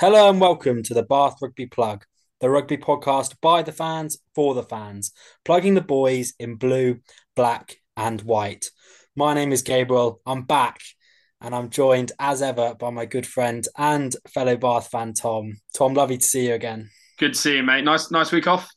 Hello and welcome to the Bath Rugby Plug, the rugby podcast by the fans for the fans, plugging the boys in blue, black, and white. My name is Gabriel. I'm back and I'm joined as ever by my good friend and fellow Bath fan Tom. Tom, lovely to see you again. Good to see you, mate. Nice, nice week off.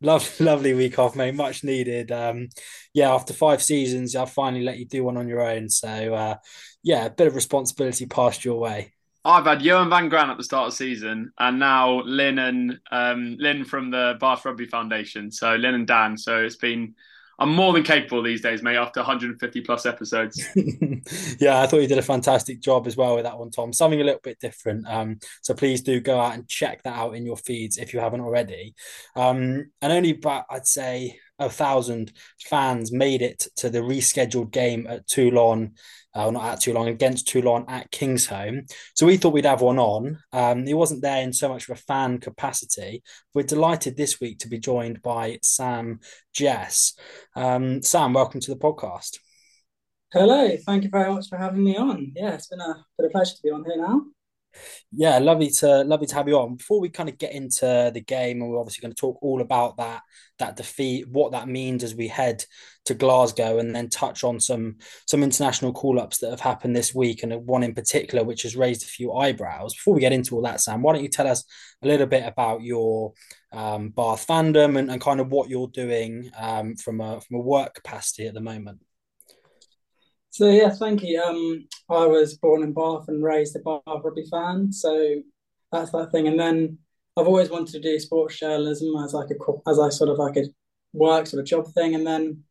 Love, lovely week off, mate. Much needed. Um, yeah, after five seasons, I'll finally let you do one on your own. So, uh, yeah, a bit of responsibility passed your way. I've had Johan van Graan at the start of the season, and now Lynn and um, Lynn from the Bath Rugby Foundation. So Lynn and Dan. So it's been. I'm more than capable these days, mate. After 150 plus episodes. yeah, I thought you did a fantastic job as well with that one, Tom. Something a little bit different. Um, so please do go out and check that out in your feeds if you haven't already. Um, and only about I'd say a thousand fans made it to the rescheduled game at Toulon uh, not at Toulon, against Toulon at Kingsholm. So we thought we'd have one on. Um, he wasn't there in so much of a fan capacity. We're delighted this week to be joined by Sam Jess. Um, Sam, welcome to the podcast. Hello, thank you very much for having me on. Yeah, it's been a, been a pleasure to be on here now. Yeah, lovely to lovely to have you on. Before we kind of get into the game, and we're obviously going to talk all about that that defeat, what that means as we head to Glasgow, and then touch on some some international call ups that have happened this week, and one in particular which has raised a few eyebrows. Before we get into all that, Sam, why don't you tell us a little bit about your um, Bath fandom and, and kind of what you're doing um, from a from a work capacity at the moment? So yeah, thank you. Um, I was born in Bath and raised a Bath rugby fan, so that's that thing. And then I've always wanted to do sports journalism as like a as I sort of like a work sort of job thing. And then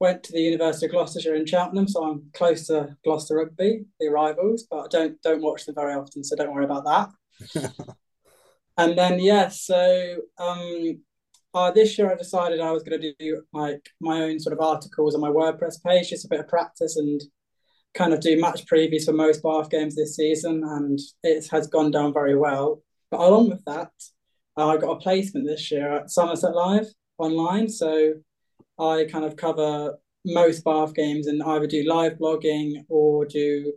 went to the University of Gloucestershire in Cheltenham, so I'm close to Gloucester Rugby, the rivals, but I don't don't watch them very often, so don't worry about that. and then yeah, so um, uh, this year I decided I was going to do like my own sort of articles on my WordPress page, just a bit of practice and kind of do match previews for most Bath games this season, and it has gone down very well. But along with that, uh, I got a placement this year at Somerset Live online, so I kind of cover most Bath games and either do live blogging or do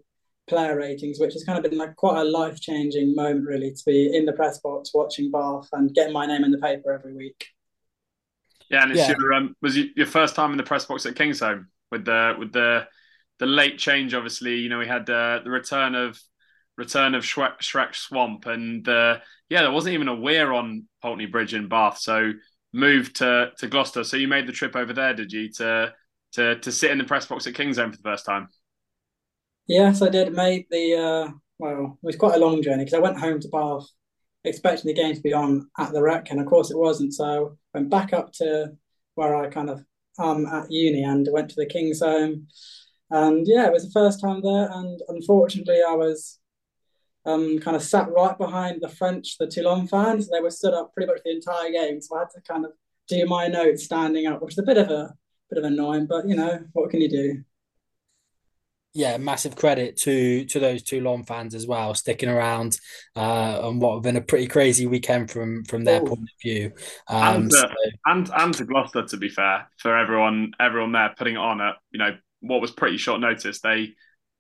player ratings, which has kind of been like quite a life changing moment, really, to be in the press box watching Bath and getting my name in the paper every week. Yeah, and it's yeah. your um, was your first time in the press box at Kingsholm with the with the the late change. Obviously, you know we had uh, the return of return of Shrek, Shrek Swamp, and uh, yeah, there wasn't even a weir on Pulteney Bridge in Bath, so moved to to Gloucester. So you made the trip over there, did you, to to to sit in the press box at Kingsholm for the first time? Yes, I did. Made the uh, well, it was quite a long journey because I went home to Bath expecting the game to be on at the rec, and of course it wasn't. So I went back up to where I kind of um at uni and went to the Kingsholm. and yeah, it was the first time there. And unfortunately, I was um kind of sat right behind the French, the Toulon fans. They were stood up pretty much the entire game, so I had to kind of do my notes standing up, which is a bit of a bit of annoying, but you know what can you do? Yeah, massive credit to to those Toulon fans as well, sticking around uh, on what have been a pretty crazy weekend from from their oh. point of view. Um, and, uh, and and to Gloucester, to be fair, for everyone everyone there putting it on at you know what was pretty short notice. They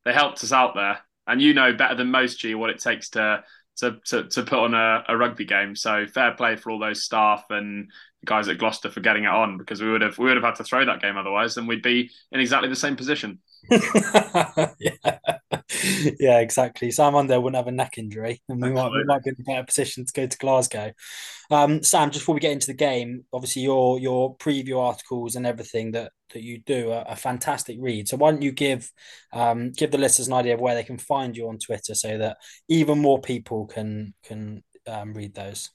they helped us out there, and you know better than most, G, what it takes to to to, to put on a, a rugby game. So fair play for all those staff and the guys at Gloucester for getting it on because we would have we would have had to throw that game otherwise, and we'd be in exactly the same position. yeah. yeah, exactly. Sam Under wouldn't have a neck injury, and we might, we might be in a better position to go to Glasgow. Um, Sam, just before we get into the game, obviously your your preview articles and everything that that you do are a fantastic read. So why don't you give um, give the listeners an idea of where they can find you on Twitter, so that even more people can can um, read those.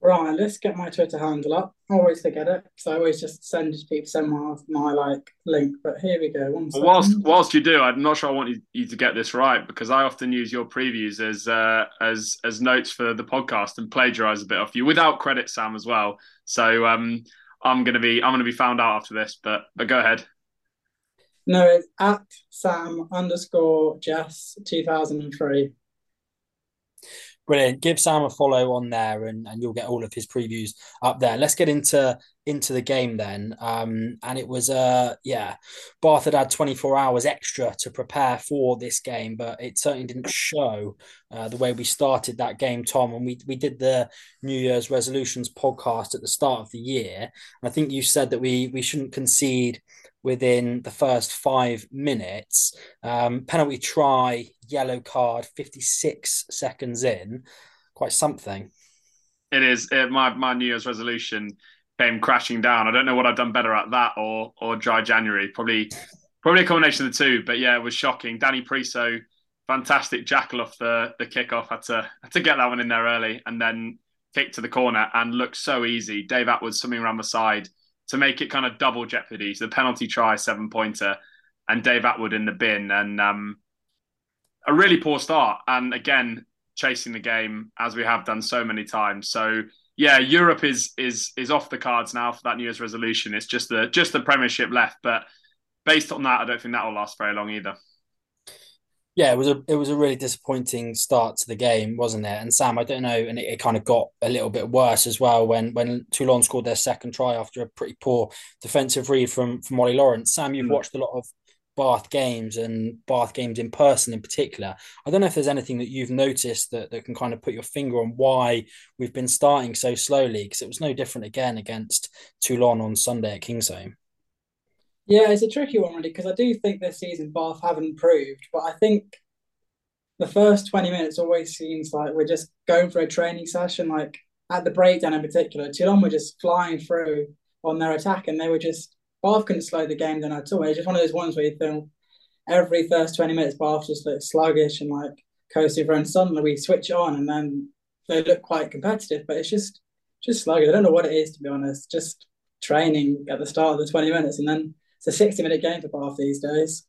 Right, let's get my Twitter handle up. I always forget it because I always just send people send my, my like link. But here we go. Well, whilst whilst you do, I'm not sure I want you, you, to get this right because I often use your previews as uh, as as notes for the podcast and plagiarize a bit off you without credit, Sam, as well. So um, I'm gonna be I'm gonna be found out after this. But but go ahead. No, it's at Sam underscore Jess two thousand and three. Brilliant. Give Sam a follow on there, and, and you'll get all of his previews up there. Let's get into into the game then. Um, and it was uh yeah, Bath had had 24 hours extra to prepare for this game, but it certainly didn't show uh, the way we started that game, Tom. And we we did the New Year's resolutions podcast at the start of the year. I think you said that we we shouldn't concede within the first five minutes. Um, penalty try, yellow card, 56 seconds in. Quite something. It is. It, my, my New Year's resolution came crashing down. I don't know what I've done better at that or or dry January. Probably probably a combination of the two. But yeah, it was shocking. Dany Priso, fantastic jackal off the the kickoff. Had to had to get that one in there early and then kick to the corner and looked so easy. Dave Attwood swimming around the side to make it kind of double jeopardy. So the penalty try, seven pointer, and Dave Attwood in the bin, and um, a really poor start. And again, chasing the game as we have done so many times. So yeah, Europe is is is off the cards now for that New Year's resolution. It's just the just the Premiership left, but based on that, I don't think that will last very long either yeah, it was a it was a really disappointing start to the game, wasn't it? And Sam, I don't know, and it, it, kind of got a little bit worse as well when when Toulon scored their second try after a pretty poor defensive read from from Ollie Lawrence. Sam, you've mm. watched a lot of Bath games and Bath games in person in particular. I don't know if there's anything that you've noticed that, that can kind of put your finger on why we've been starting so slowly because it was no different again against Toulon on Sunday at Kingsholm. Yeah, it's a tricky one really because I do think this season Bath have improved, but I think the first 20 minutes always seems like we're just going for a training session. Like at the breakdown in particular, Toulon were just flying through on their attack and they were just Bath couldn't slow the game down at all. It's just one of those ones where you feel every first 20 minutes Bath just looks sluggish and like coasting and suddenly we switch on and then they look quite competitive, but it's just just sluggish. I don't know what it is to be honest. Just training at the start of the 20 minutes and then it's a 60 minute game for Bath these days.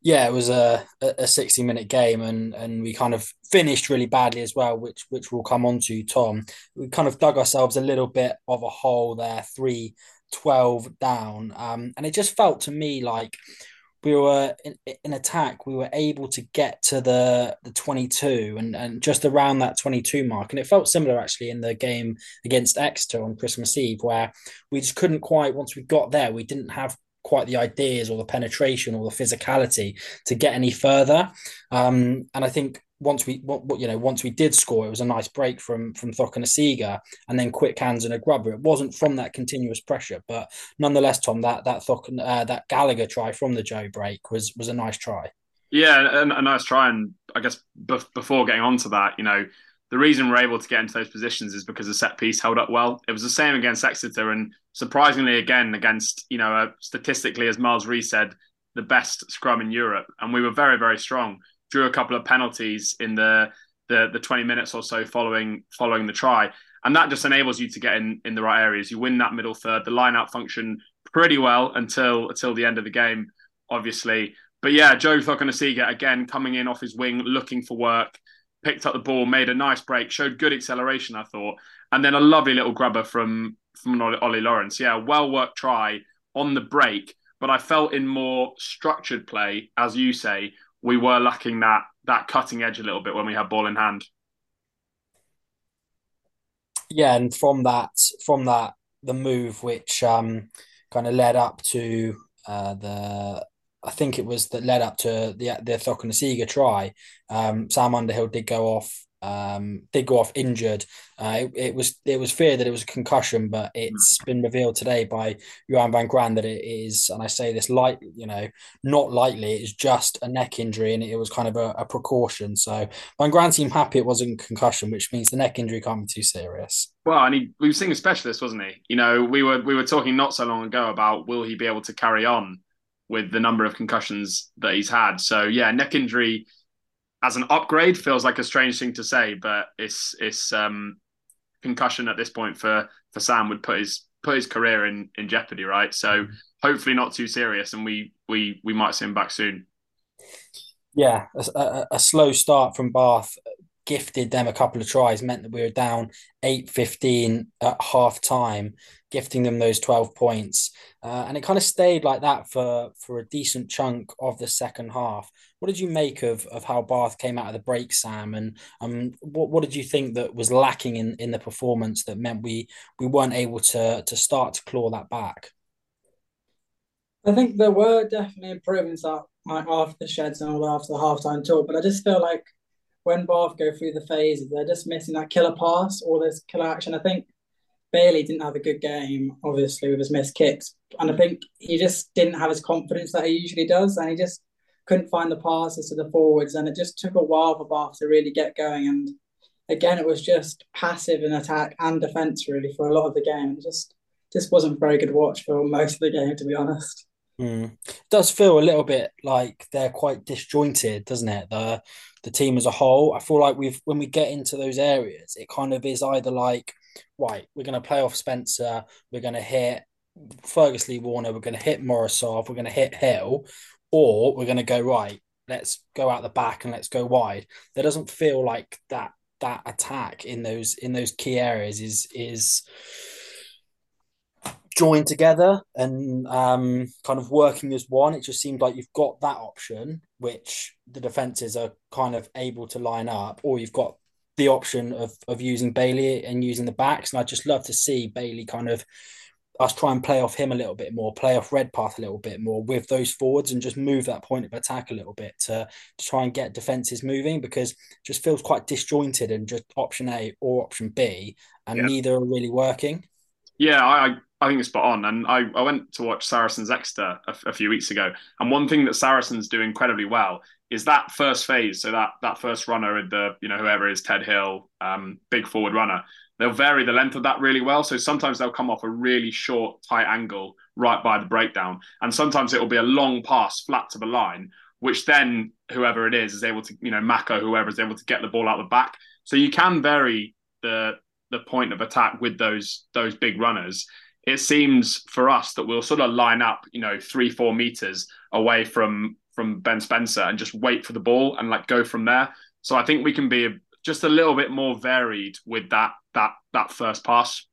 Yeah, it was a, a 60 minute game and, and we kind of finished really badly as well, which which we'll come on to, Tom. We kind of dug ourselves a little bit of a hole there, 3 12 down. Um, and it just felt to me like we were in, in attack we were able to get to the the 22 and and just around that 22 mark. And it felt similar actually in the game against Exeter on Christmas Eve where we just couldn't quite once we got there we didn't have quite the ideas or the penetration or the physicality to get any further. Um, and I think once we you know once we did score, it was a nice break from from Cokanasiga and then quick hands and a grubber. It wasn't from that continuous pressure, but nonetheless, Tom, that that Thok, uh, that Gallagher try from the Joe break was was a nice try. Yeah, a, a nice try, and I guess b- before getting on to that, you know, the reason we're able to get into those positions is because the set piece held up well. It was the same against Exeter, and surprisingly, again against you know, uh, statistically, as Miles Rees said, the best scrum in Europe, and we were very very strong drew a couple of penalties in the the, the 20 minutes or so following following the try. And that just enables you to get in, in the right areas. You win that middle third. The line out function pretty well until until the end of the game, obviously. But yeah, Joe Cokanasiga again coming in off his wing, looking for work, picked up the ball, made a nice break, showed good acceleration, I thought, and then a lovely little grubber from from Ollie Lawrence. Yeah, well worked try on the break, but I felt in more structured play, as you say, we were lacking that that cutting edge a little bit when we had ball in hand. Yeah, and from that from that the move which um, kind of led up to uh, the I think it was that led up to the the Cokanasiga try. Um, Sam Underhill did go off um, did go off injured. Uh, it, it, was it was feared that it was a concussion, but it's been revealed today by Johan van Graan that it is, and I say this light, you know, not lightly. It's just a neck injury, and it was kind of a, a precaution. So van Graan seemed happy it wasn't concussion, which means the neck injury can't be too serious. Well, and he, we were seeing a specialist, wasn't he? You know, we were we were talking not so long ago about will he be able to carry on with the number of concussions that he's had. So yeah, neck injury as an upgrade feels like a strange thing to say, but it's it's um, concussion at this point for for Sam would put his put his career in in jeopardy, right? So mm-hmm. hopefully not too serious, and we we we might see him back soon. Yeah, a, a, a slow start from Bath gifted them a couple of tries meant that we were down 8-15 at half time gifting them those 12 points. Uh, and it kind of stayed like that for for a decent chunk of the second half. What did you make of of how bath came out of the break sam? And um what, what did you think that was lacking in in the performance that meant we we weren't able to to start to claw that back? I think there were definitely improvements up like after the sheds and all after the halftime talk, but I just feel like when Bath go through the phases, they're just missing that killer pass or this killer action. I think Bailey didn't have a good game, obviously, with his missed kicks. And I think he just didn't have his confidence that he usually does. And he just couldn't find the passes to the forwards. And it just took a while for Bath to really get going. And again, it was just passive in attack and defence, really, for a lot of the game. It just, just wasn't very good watch for most of the game, to be honest. Mm. It does feel a little bit like they're quite disjointed, doesn't it? The the team as a whole. I feel like we've when we get into those areas, it kind of is either like, right, we're going to play off Spencer, we're going to hit Fergus Lee Warner, we're going to hit Morozov, we're going to hit Hill, or we're going to go right. Let's go out the back and let's go wide. There doesn't feel like that that attack in those in those key areas is is joined together and um, kind of working as one. It just seemed like you've got that option, which the defenses are kind of able to line up, or you've got the option of of using Bailey and using the backs. And I'd just love to see Bailey kind of us try and play off him a little bit more, play off Redpath a little bit more with those forwards and just move that point of attack a little bit to, to try and get defenses moving because just feels quite disjointed and just option A or option B, and yeah. neither are really working. Yeah, I I think it's spot on. And I, I went to watch Saracens Exeter a, a, few weeks ago. And one thing that Saracens do incredibly well is that first phase. So that that first runner, the you know whoever is Ted Hill, um, big forward runner, they'll vary the length of that really well. So sometimes they'll come off a really short, tight angle right by the breakdown, and sometimes it will be a long pass flat to the line, which then whoever it is is able to you know Mako whoever is able to get the ball out the back. So you can vary the the point of attack with those those big runners it seems for us that we'll sort of line up, you know, three, four meters away from from Ben Spencer and just wait for the ball and like go from there. So I think we can be just a little bit more varied with that that that first pass.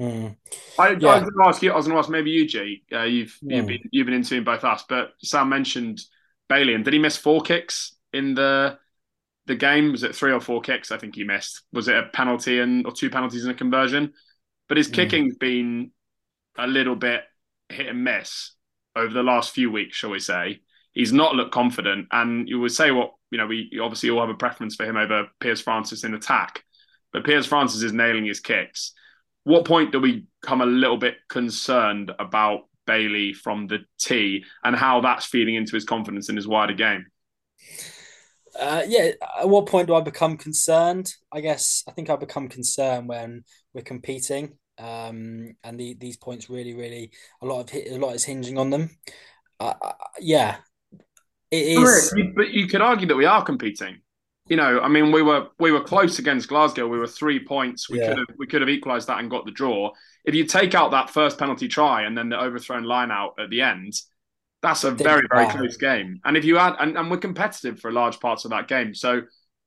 Mm. I, yeah. I, was going to ask you. I was going to ask maybe you, G. Uh, you've mm. you've been you've been interviewing both us, but Sam mentioned Bailey, and did he miss four kicks in the the game? Was it three or four kicks? I think he missed. Was it a penalty and or two penalties and a conversion? But his mm. kicking's been a little bit hit and miss over the last few weeks, shall we say. He's not looked confident, and you would say what you know. We obviously all have a preference for him over Piers Francis in attack, but Piers Francis is nailing his kicks. What point do we come a little bit concerned about Bailey from the tee and how that's feeding into his confidence in his wider game? Uh, yeah, at what point do I become concerned? I guess I think I become concerned when we're competing um, and the, these points really, really a lot of a lot is hinging on them. Uh, uh, yeah, it is. But you could argue that we are competing. You know, I mean, we were we were close against Glasgow. We were three points. We yeah. could have we could have equalised that and got the draw. If you take out that first penalty try and then the overthrown line out at the end, that's a very very close game. And if you add and, and we're competitive for large parts of that game, so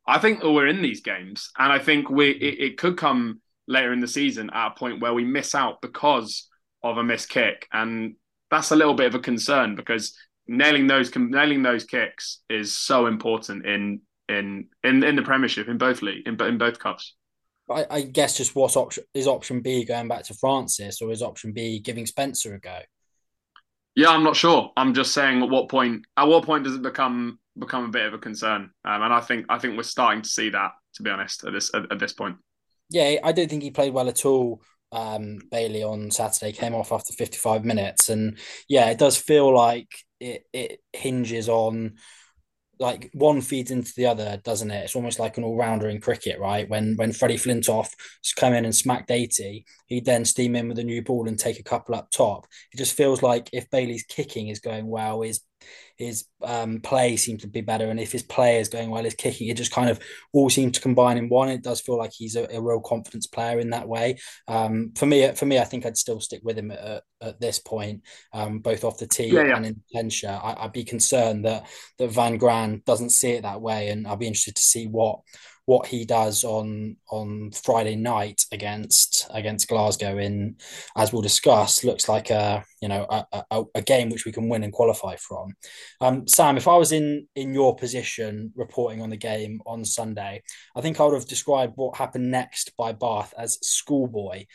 I think that we're in these games, and I think we it, it could come later in the season at a point where we miss out because of a missed kick, and that's a little bit of a concern because nailing those nailing those kicks is so important in in in, in the Premiership in both league in, in both cups. I, I guess just what's option is option B going back to Francis or is option B giving Spencer a go? Yeah, I'm not sure. I'm just saying at what point at what point does it become become a bit of a concern? Um, and I think I think we're starting to see that to be honest at this at, at this point yeah, I don't think he played well at all. Um, Bailey on Saturday came off after 55 minutes, and yeah, it does feel like it it hinges on like one feeds into the other, doesn't it? It's almost like an all rounder in cricket, right? When when Freddie Flintoff come in and smacked 80, he'd then steam in with a new ball and take a couple up top. It just feels like if Bailey's kicking is going well, his his um, play seems to be better, and if his play is going well, his kicking, it just kind of all seems to combine in one. It does feel like he's a, a real confidence player in that way. Um, for me, for me, I think I'd still stick with him at, at this point, um, both off the tee yeah, yeah. and in Tensia. I, would be concerned that that Van Graan doesn't see it that way, and I'd be interested to see what what he does on on Friday night against against Glasgow in as we'll discuss looks like a you know a, a, a game which we can win and qualify from. Um, Sam, if I was in in your position reporting on the game on Sunday, I think I would have described what happened next by Bath as schoolboy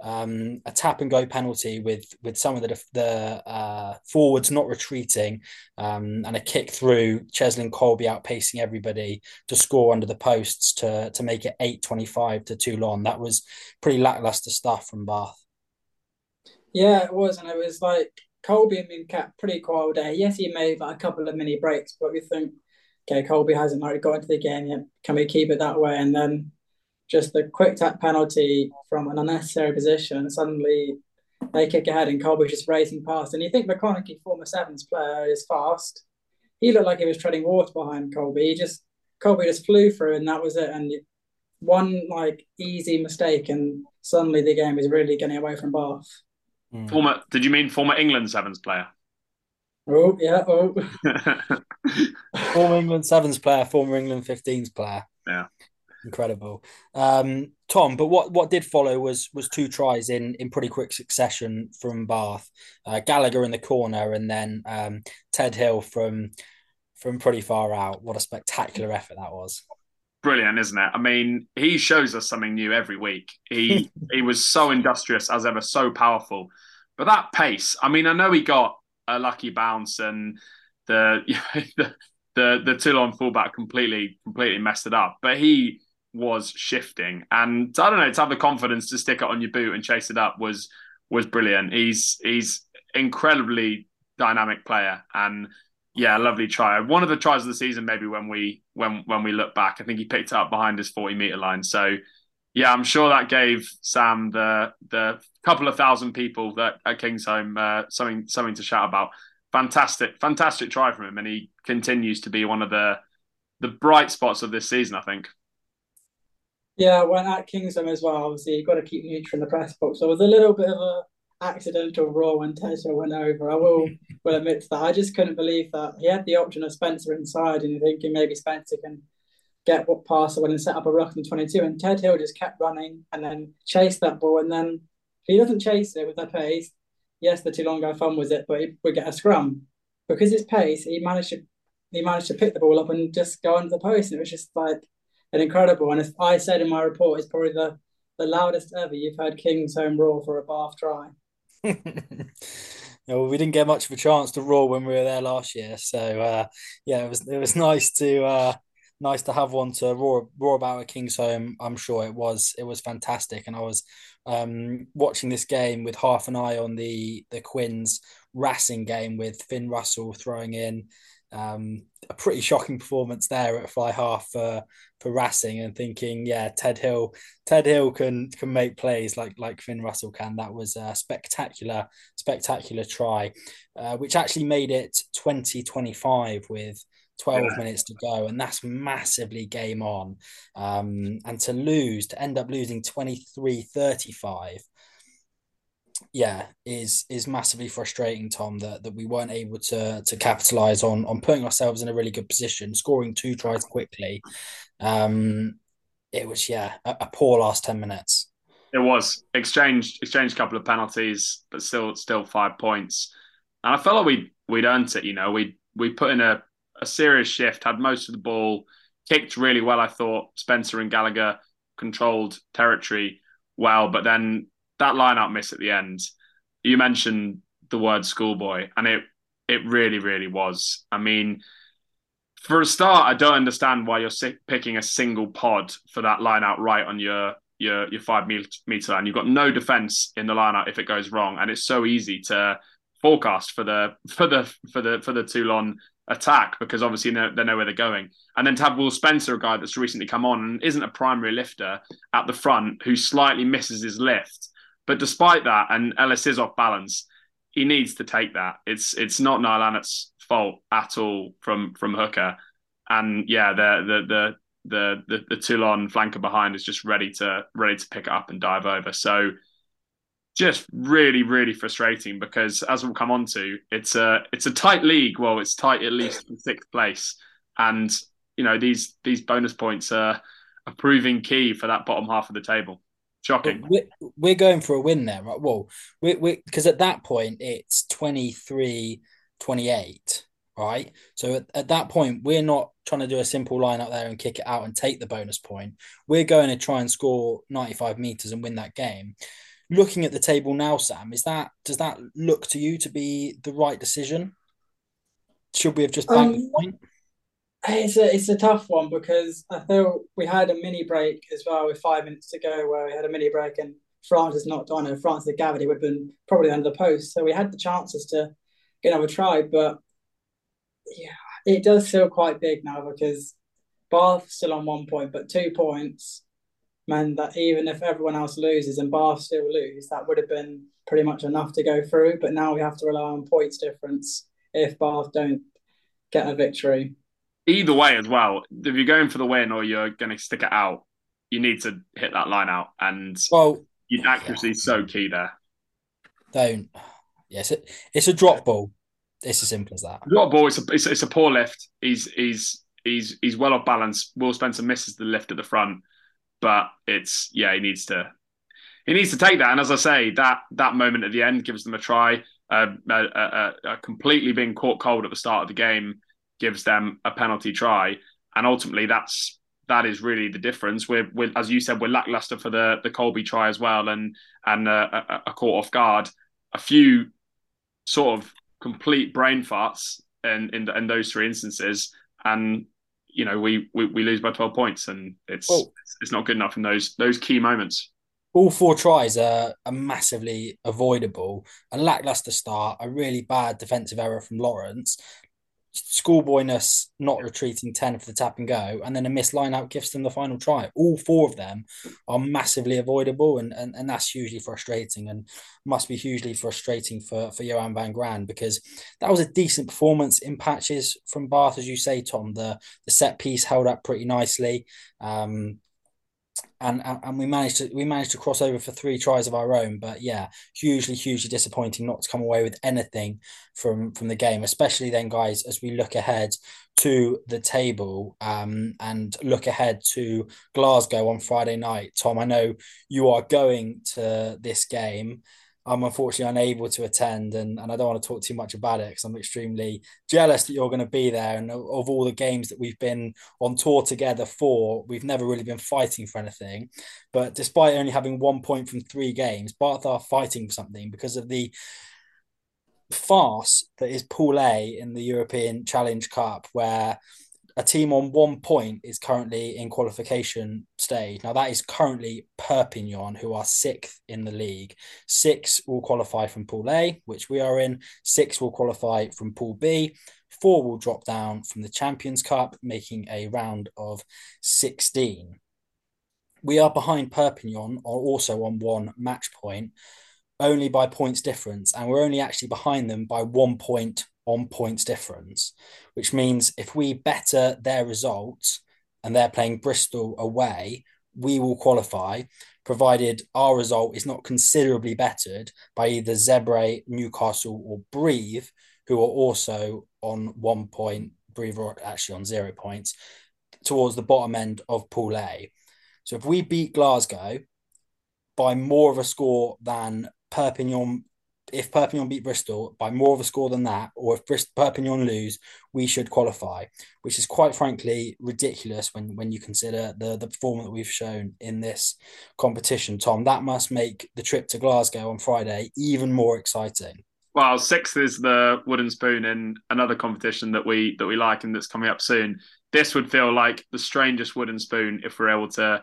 um, a tap and go penalty with with some of the the uh, forwards not retreating um, and a kick through Cheslin Kolbe outpacing everybody to score under the posts to to make it 8-25 to Toulon. That was pretty lackluster stuff from Bath. Yeah, it was, and it was like Kolbe had been kept pretty quiet all day. Yes, he made like a couple of mini breaks, but we think, okay, Kolbe hasn't already got into the game yet. Can we keep it that way? And then just the quick tap penalty from an unnecessary position. Suddenly they kick ahead and Kolbe's just racing past. And you think McConaughey, former Sevens player, is fast. He looked like he was treading water behind Kolbe. He just Kolbe just flew through and that was it. And one like easy mistake and suddenly the game is really getting away from Bath. Mm. Former did you mean former England Sevens player? Oh yeah, oh former England Sevens player, former England 15s player. Yeah incredible. Um, Tom, but what what did follow was was two tries in in pretty quick succession from Bath. Uh, Gallagher in the corner, and then um, Ted Hill from from pretty far out. What a spectacular effort that was! Brilliant, isn't it? I mean, he shows us something new every week. He he was so industrious as ever, so powerful. But that pace, I mean, I know he got a lucky bounce and the the the, the Toulon fullback completely completely messed it up. But he was shifting. And I don't know, to have the confidence to stick it on your boot and chase it up was was brilliant. He's he's incredibly dynamic player and yeah, lovely try. One of the tries of the season, maybe when we when when we look back, I think he picked it up behind his forty meter line. So yeah, I'm sure that gave Sam the the couple of thousand people that at Kingsholm uh, something something to shout about. Fantastic, fantastic try from him, and he continues to be one of the the bright spots of this season. I think. Yeah, when at Kingsholm as well, obviously you've got to keep neutral in the press box. So it was a little bit of a accidental raw when Tesla went over. I will will admit to that. I just couldn't believe that he had the option of Spencer inside, and you're thinking maybe Spencer can get what passer when and set up a ruck in 22. And Ted Hill just kept running and then chased that ball. And then if he doesn't chase it with that pace, yes, the Toulon guy fun was it, but he would get a scrum. Because his pace, he managed to he managed to pick the ball up and just go under the post. And it was just like and incredible. And as I said in my report, it's probably the, the loudest ever you've heard Kingsholm roar for a Bath try. yeah, well, we didn't get much of a chance to roar when we were there last year, so uh, yeah, it was it was nice to uh, nice to have one to roar roar about at Kingsholm. I'm sure it was it was fantastic, and I was um, watching this game with half an eye on the the Quins Racing game with Finn Russell throwing in um, a pretty shocking performance there at fly half for for Racing and thinking, yeah, Ted Hill, Ted Hill can can make plays like like Finn Russell can. That was a spectacular, spectacular try, uh, which actually made it 2025 with 12 yeah. minutes to go and that's massively game on um, and to lose to end up losing 23 35 yeah, is is massively frustrating, Tom, that, that we weren't able to to capitalize on on putting ourselves in a really good position, scoring two tries quickly. Um, it was yeah, a, a poor last ten minutes. It was exchanged exchanged a couple of penalties, but still still five points. And I felt like we we'd earned it. You know, we we put in a a serious shift, had most of the ball, kicked really well. I thought Spencer and Gallagher controlled territory well, but then that lineup miss at the end. You mentioned the word schoolboy, and it it really, really was. I mean, for a start, I don't understand why you're picking a single pod for that line out right on your your your five meter line. You've got no defense in the lineup if it goes wrong, and it's so easy to forecast for the for the for the for the Toulon attack because obviously they know where they're going. And then to have Will Spencer, a guy that's recently come on and isn't a primary lifter at the front, who slightly misses his lift but despite that, and Ellis is off balance, he needs to take that. It's it's not Niall Annett's fault at all from from Hooker, and yeah, the the the the the, the Toulon flanker behind is just ready to ready to pick it up and dive over. So just really really frustrating because as we'll come on to, it's a it's a tight league. Well, it's tight at least in sixth place, and you know these these bonus points are, are proving key for that bottom half of the table. Shocking. We're, we're, going for a win there, right? Well, we because at that point it's 23 28, right? So at, at that point, we're not trying to do a simple line up there and kick it out and take the bonus point. We're going to try and score 95 meters and win that game. Looking at the table now, Sam, is that does that look to you to be the right decision? Should we have just banked um, the point? It's a it's a tough one because I feel we had a mini break as well with five minutes to go where we had a mini break and France is knocked on and France the Gavity would have been probably under the post. So we had the chances to get another try, but yeah, it does feel quite big now because Bath still on one point, but two points meant that even if everyone else loses and Bath still lose, that would have been pretty much enough to go through. But now we have to rely on points difference if Bath don't get a victory either way as well. If you're going for the win or you're going to stick it out, you need to hit that line out, and well, your accuracy is so key there. Don't. Yes, it, it's a drop ball. It's as simple as that. Drop ball. It's a it's, it's a poor lift. He's he's he's he's well off balance. Will Spencer misses the lift at the front, but it's yeah he needs to he needs to take that. And as I say, that that moment at the end gives them a try. Uh, uh, uh, uh completely being caught cold at the start of the game gives them a penalty try, and ultimately that's that is really the difference. We're, we're as you said, we're lackluster for the the Kolbe try as well, and and uh, a, a caught off guard. A few sort of complete brain farts in in, in those three instances, and you know we, we we lose by twelve points, and it's oh. it's not good enough in those those key moments all four tries are, are massively avoidable. A lackluster start, a really bad defensive error from Lawrence, schoolboyness not retreating 10 for the tap and go and then a missed line out gives them the final try. All four of them are massively avoidable and, and, and that's hugely frustrating and must be hugely frustrating for, for Johan van Graan because that was a decent performance in patches from Bath as you say Tom. The the set piece held up pretty nicely. Um, and and we managed to we managed to cross over for three tries of our own but yeah hugely hugely disappointing not to come away with anything from from the game especially then guys as we look ahead to the table um, and look ahead to Glasgow on Friday night. Tom I know you are going to this game I'm unfortunately unable to attend, and, and I don't want to talk too much about it because I'm extremely jealous that you're going to be there. And of, all the games that we've been on tour together for, we've never really been fighting for anything. But despite only having one point from three games, Bath are fighting for something because of the farce that is Pool A in the European Challenge Cup, where a team on one point is currently in qualification stage. Now that is currently Perpignan, who are sixth in the league. Six will qualify from Pool A, which we are in. Six will qualify from Pool B. Four will drop down from the Champions Cup, making a round of 16. We are behind Perpignan, are also on one match point, only by points difference, and we're only actually behind them by one point on points difference, which means if we better their results and they're playing Bristol away, we will qualify, provided our result is not considerably bettered by either Zebre, Newcastle, or Brive, who are also on one point, Brive are actually on zero points, towards the bottom end of Pool A. So if we beat Glasgow by more of a score than Perpignan if Perpignan beat Bristol by more of a score than that, or if Brist- Perpignan lose, we should qualify, which is quite frankly ridiculous when when you consider the the performance that we've shown in this competition. Tom, that must make the trip to Glasgow on Friday even more exciting. Well, sixth is the wooden spoon in another competition that we that we like and that's coming up soon. This would feel like the strangest wooden spoon if we're able to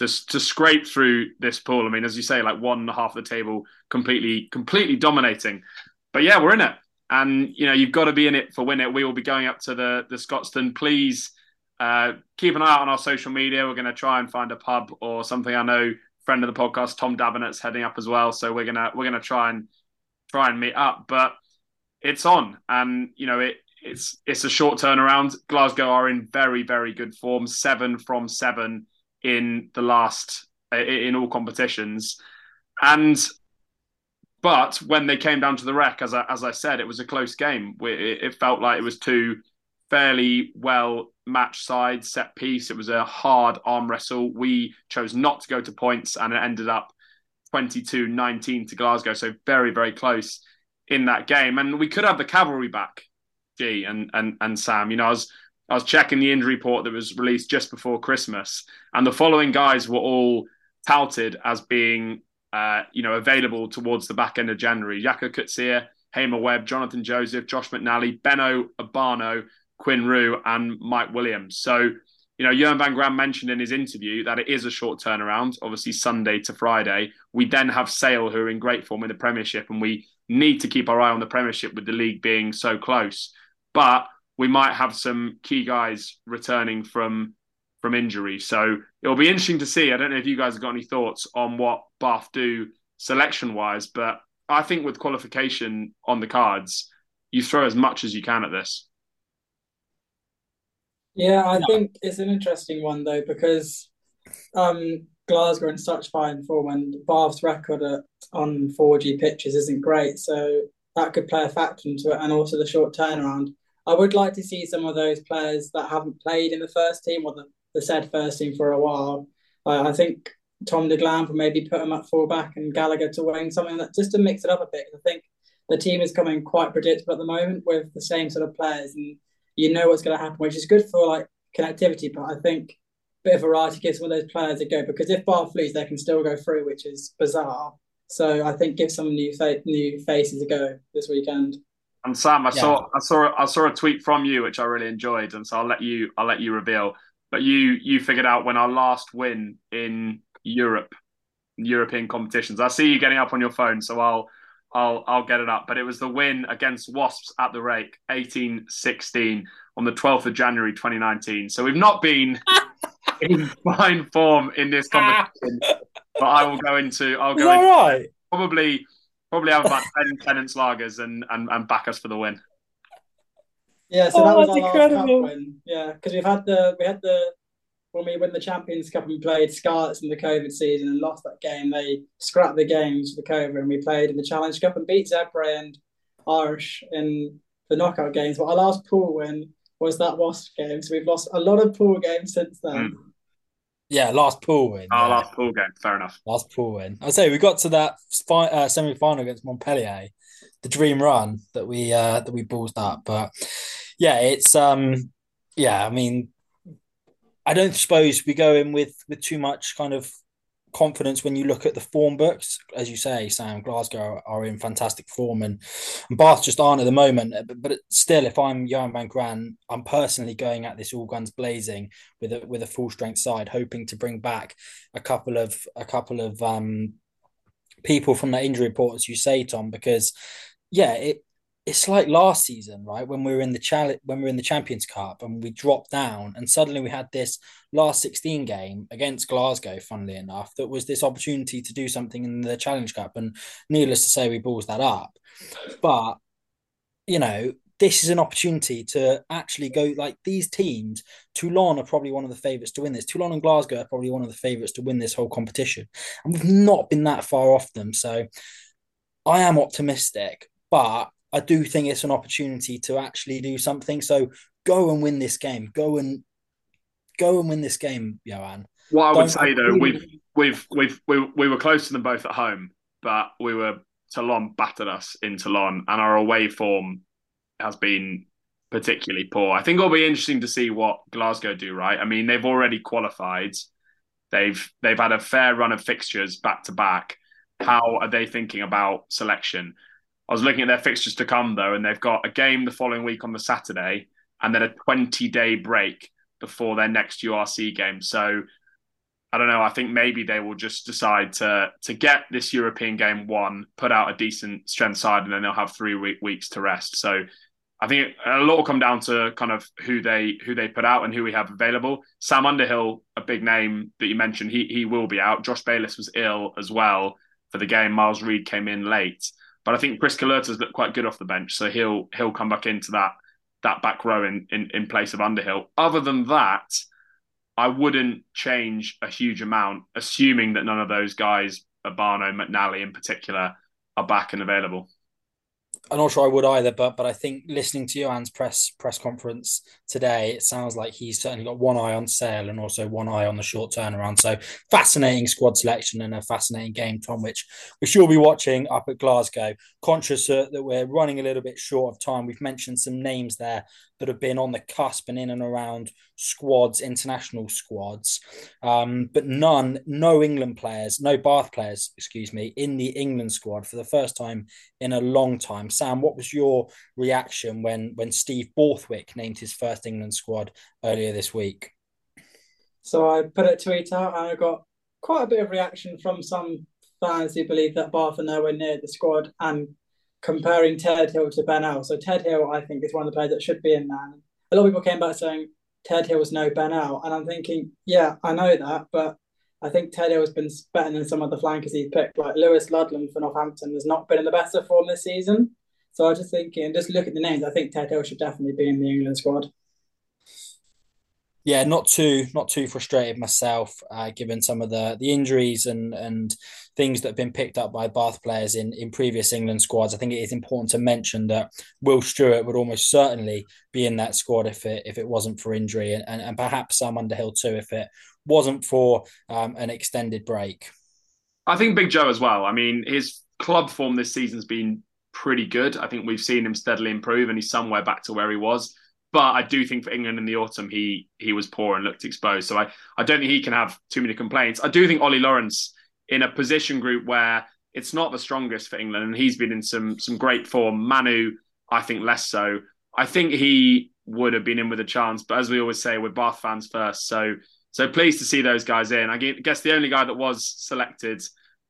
to to scrape through this pool. I mean, as you say, like one and a half of the table, completely completely dominating. But yeah, we're in it, and you know you've got to be in it for win it. We will be going up to the the Scotstoun. Please uh, keep an eye out on our social media. We're going to try and find a pub or something. I know friend of the podcast Tom Dabinet's heading up as well, so we're gonna we're gonna try and try and meet up. But it's on, and you know it it's it's a short turnaround. Glasgow are in very very good form, seven from seven in the last uh, in all competitions, and but when they came down to the Rec, as I, as I said, it was a close game. It felt like it was two fairly well matched sides, set piece. It was a hard arm wrestle. We chose not to go to points, and it ended up 22 19 to Glasgow. So very, very close in that game. And we could have the cavalry back, G and and and Sam. You know, I was I was checking the injury report that was released just before Christmas, and the following guys were all touted as being uh, you know available towards the back end of January. Jaco Coetzee, Hamer Webb, Jonathan Joseph, Josh McNally, Beno Obano, Quinn Roux, and Mike Williams. So you know, Johan van Graan mentioned in his interview that it is a short turnaround, obviously Sunday to Friday. We then have Sale, who are in great form in the Premiership, and we need to keep our eye on the Premiership with the league being so close. But we might have some key guys returning from from injury, so it'll be interesting to see. I don't know if you guys have got any thoughts on what Bath do selection wise, but I think with qualification on the cards, you throw as much as you can at this. Yeah, I think it's an interesting one though because um, Glasgow in such fine form and Bath's record at, on 4G pitches isn't great, so that could play a factor into it, and also the short turnaround. I would like to see some of those players that haven't played in the first team or the, the said first team for a while. I think Tom de Glamp will maybe put him at full back and Gallagher to wing, something that just to mix it up a bit. I think the team is coming quite predictable at the moment with the same sort of players and you know what's going to happen, which is good for like connectivity. But I think a bit of variety gives some of those players a go because if Bath lose, they can still go through, which is bizarre. So I think give some new fa- new faces a go this weekend. And Sam, I yeah. saw I saw I saw a tweet from you which I really enjoyed, and so I'll let you I'll let you reveal. But you you figured out when our last win in Europe, European competitions. I see you getting up on your phone, so I'll I'll I'll get it up. But it was the win against Wasps at the Rake, 18-16 on the 12th of January 2019. So we've not been in fine form in this ah. competition. but I will go into I'll go into, right? probably probably have about 10 Tennent's lagers and, and and back us for the win. Yeah, so that oh, was our incredible. last cup win. Yeah, because we've had the we had the when we win the Champions Cup and played Scarlets in the COVID season and lost that game, they scrapped the games for the COVID and we played in the Challenge Cup and beat Zebre and Irish in the knockout games. But our last pool win was that Wasp game. So we've lost a lot of pool games since then. Mm. Yeah, last pool win. Oh, yeah. last pool game. Fair enough. Last pool win. I say we got to that uh, semi final against Montpellier, the dream run that we uh, that we ballsed up. But yeah, it's um yeah. I mean, I don't suppose we go in with with too much kind of confidence when you look at the form books. As you say, Sam, Glasgow are in fantastic form and, and Bath just aren't at the moment. But, but still, if I'm Johan van Graan, I'm personally going at this all guns blazing with a with a full strength side, hoping to bring back a couple of a couple of um, people from the injury report, as you say, Tom, because yeah, it it's like last season, right? When we were in the challenge, when we were in the Champions Cup, and we dropped down, and suddenly we had this last sixteen game against Glasgow. Funnily enough, that was this opportunity to do something in the Challenge Cup, and needless to say, we balls that up. But you know, this is an opportunity to actually go like these teams. Toulon are probably one of the favourites to win this. Toulon and Glasgow are probably one of the favourites to win this whole competition, and we've not been that far off them. So I am optimistic, but I do think it's an opportunity to actually do something. So go and win this game. Go and go and win this game, Johan. What I Don't would say though, we've we've we've we, we were close to them both at home, but we were Toulon battered us in Toulon, and our away form has been particularly poor. I think it'll be interesting to see what Glasgow do. Right? I mean, they've already qualified. They've they've had a fair run of fixtures back to back. How are they thinking about selection? I was looking at their fixtures to come though, and they've got a game the following week on the Saturday, and then a 20 day break before their next URC game. So I don't know. I think maybe they will just decide to to get this European game won, put out a decent strength side, and then they'll have three week, weeks to rest. So I think a lot will come down to kind of who they who they put out and who we have available. Sam Underhill, a big name that you mentioned, he he will be out. Josh Bayliss was ill as well for the game. Miles Reid came in late. But I think Chris Kalerta's looked quite good off the bench, so he'll he'll come back into that that back row in, in, in place of Underhill. Other than that, I wouldn't change a huge amount, assuming that none of those guys, Obano, McNally in particular, are back and available. I'm not sure I would either, but but I think listening to Johan's press press conference today, it sounds like he's certainly got one eye on Sale and also one eye on the short turnaround. So fascinating squad selection and a fascinating game, Tom, which we should be watching up at Glasgow. Conscious that we're running a little bit short of time. We've mentioned some names there that have been on the cusp and in and around squads, international squads, um, but none, no England players, no Bath players, excuse me, in the England squad for the first time in a long time. Sam, what was your reaction when when Steve Borthwick named his first England squad earlier this week? So I put a tweet out and I got quite a bit of reaction from some fans who believe that Bath are nowhere near the squad and comparing Ted Hill to Ben Earl. So Ted Hill, I think, is one of the players that should be in there. A lot of people came back saying Ted Hill was no Ben Earl, and I'm thinking, yeah, I know that, but I think Ted Hill has been better than some of the flankers he's picked. Like Lewis Ludlam for Northampton has not been in the best of form this season. So I was just thinking, just look at the names. I think Ted Hill should definitely be in the England squad yeah, not too not too frustrated myself, uh, given some of the the injuries and and things that have been picked up by Bath players in in previous England squads. I think it is important to mention that Will Stuart would almost certainly be in that squad if it if it wasn't for injury, and and, and perhaps Sam Underhill too if it wasn't for um, an extended break. I think Big Joe as well. I mean, his club form this season's been pretty good. I think we've seen him steadily improve, and he's somewhere back to where he was. But I do think for England in the autumn, he he was poor and looked exposed. So I, I don't think he can have too many complaints. I do think Ollie Lawrence in a position group where it's not the strongest for England, and he's been in some some great form. Manu, I think less so. I think he would have been in with a chance, but as we always say, we're Bath fans first. So so pleased to see those guys in. I guess the only guy that was selected,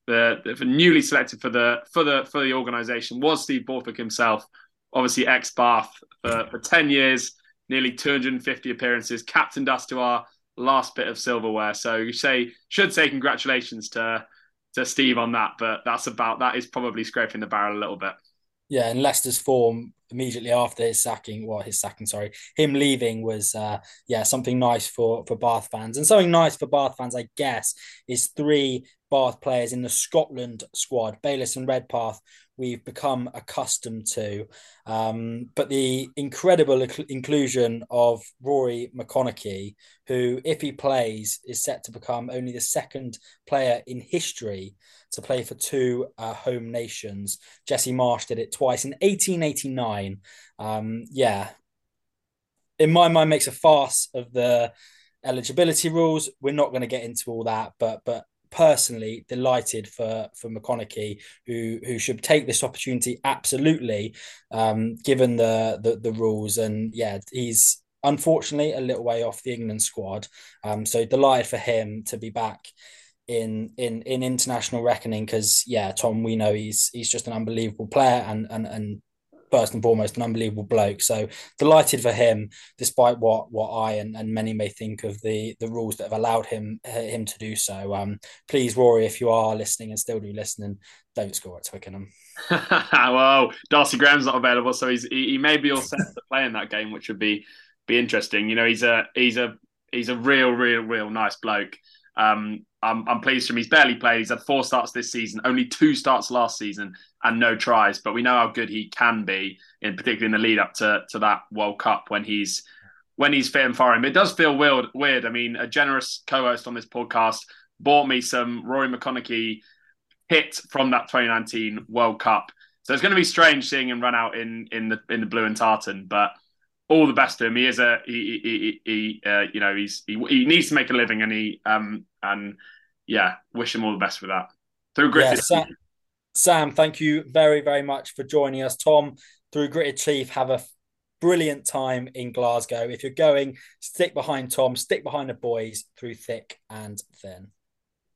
the, the newly selected for the for the for the organisation was Steve Borthwick himself obviously ex Bath for, for 10 years, nearly 250 appearances, captained us to our last bit of silverware. So you say should say congratulations to to Steve on that, but that's about that is probably scraping the barrel a little bit. Yeah, and Leicester's form immediately after his sacking, well, his sacking, sorry, him leaving was, uh, yeah, something nice for for Bath fans, and something nice for Bath fans, I guess, is three Bath players in the Scotland squad, Bayliss and Redpath, we've become accustomed to. Um, but the incredible inclusion of Rory McConnochie, who, if he plays, is set to become only the second player in history to play for two uh, home nations. Jesse Marsh did it twice in 1889. Um, yeah, in my mind, makes a farce of the eligibility rules. We're not going to get into all that, but but personally delighted for for McConnochie, who who should take this opportunity absolutely, um, given the, the the rules. And yeah, he's unfortunately a little way off the England squad. Um, so delighted for him to be back in in in international reckoning because yeah, Tom, we know he's he's just an unbelievable player and and and first and foremost an unbelievable bloke. So delighted for him, despite what what I and, and many may think of the the rules that have allowed him him to do so. Um, please, Rory, if you are listening and still do listening, don't score at Twickenham. well, Darcy Graham's not available, so he's he, he may be all set to play in that game, which would be be interesting. You know, he's a he's a he's a real, real, real nice bloke. Um, I'm, I'm pleased for him. He's barely played. He's had four starts this season, only two starts last season, and no tries. But we know how good he can be, in particularly in the lead up to, to that World Cup when he's when he's fit and firing. It does feel weird. Weird. I mean, a generous co-host on this podcast bought me some Rory McConnochie hit from that 2019 World Cup. So it's going to be strange seeing him run out in in the in the blue and tartan, but all the best to him. He is a he he, he, uh, you know he's he, he needs to make a living, and he um and yeah, wish him all the best with that. Through gritted. Yeah, Sam, Sam, thank you very very much for joining us, Tom. Through gritted chief, have a brilliant time in Glasgow. If you're going, stick behind Tom, stick behind the boys through thick and thin.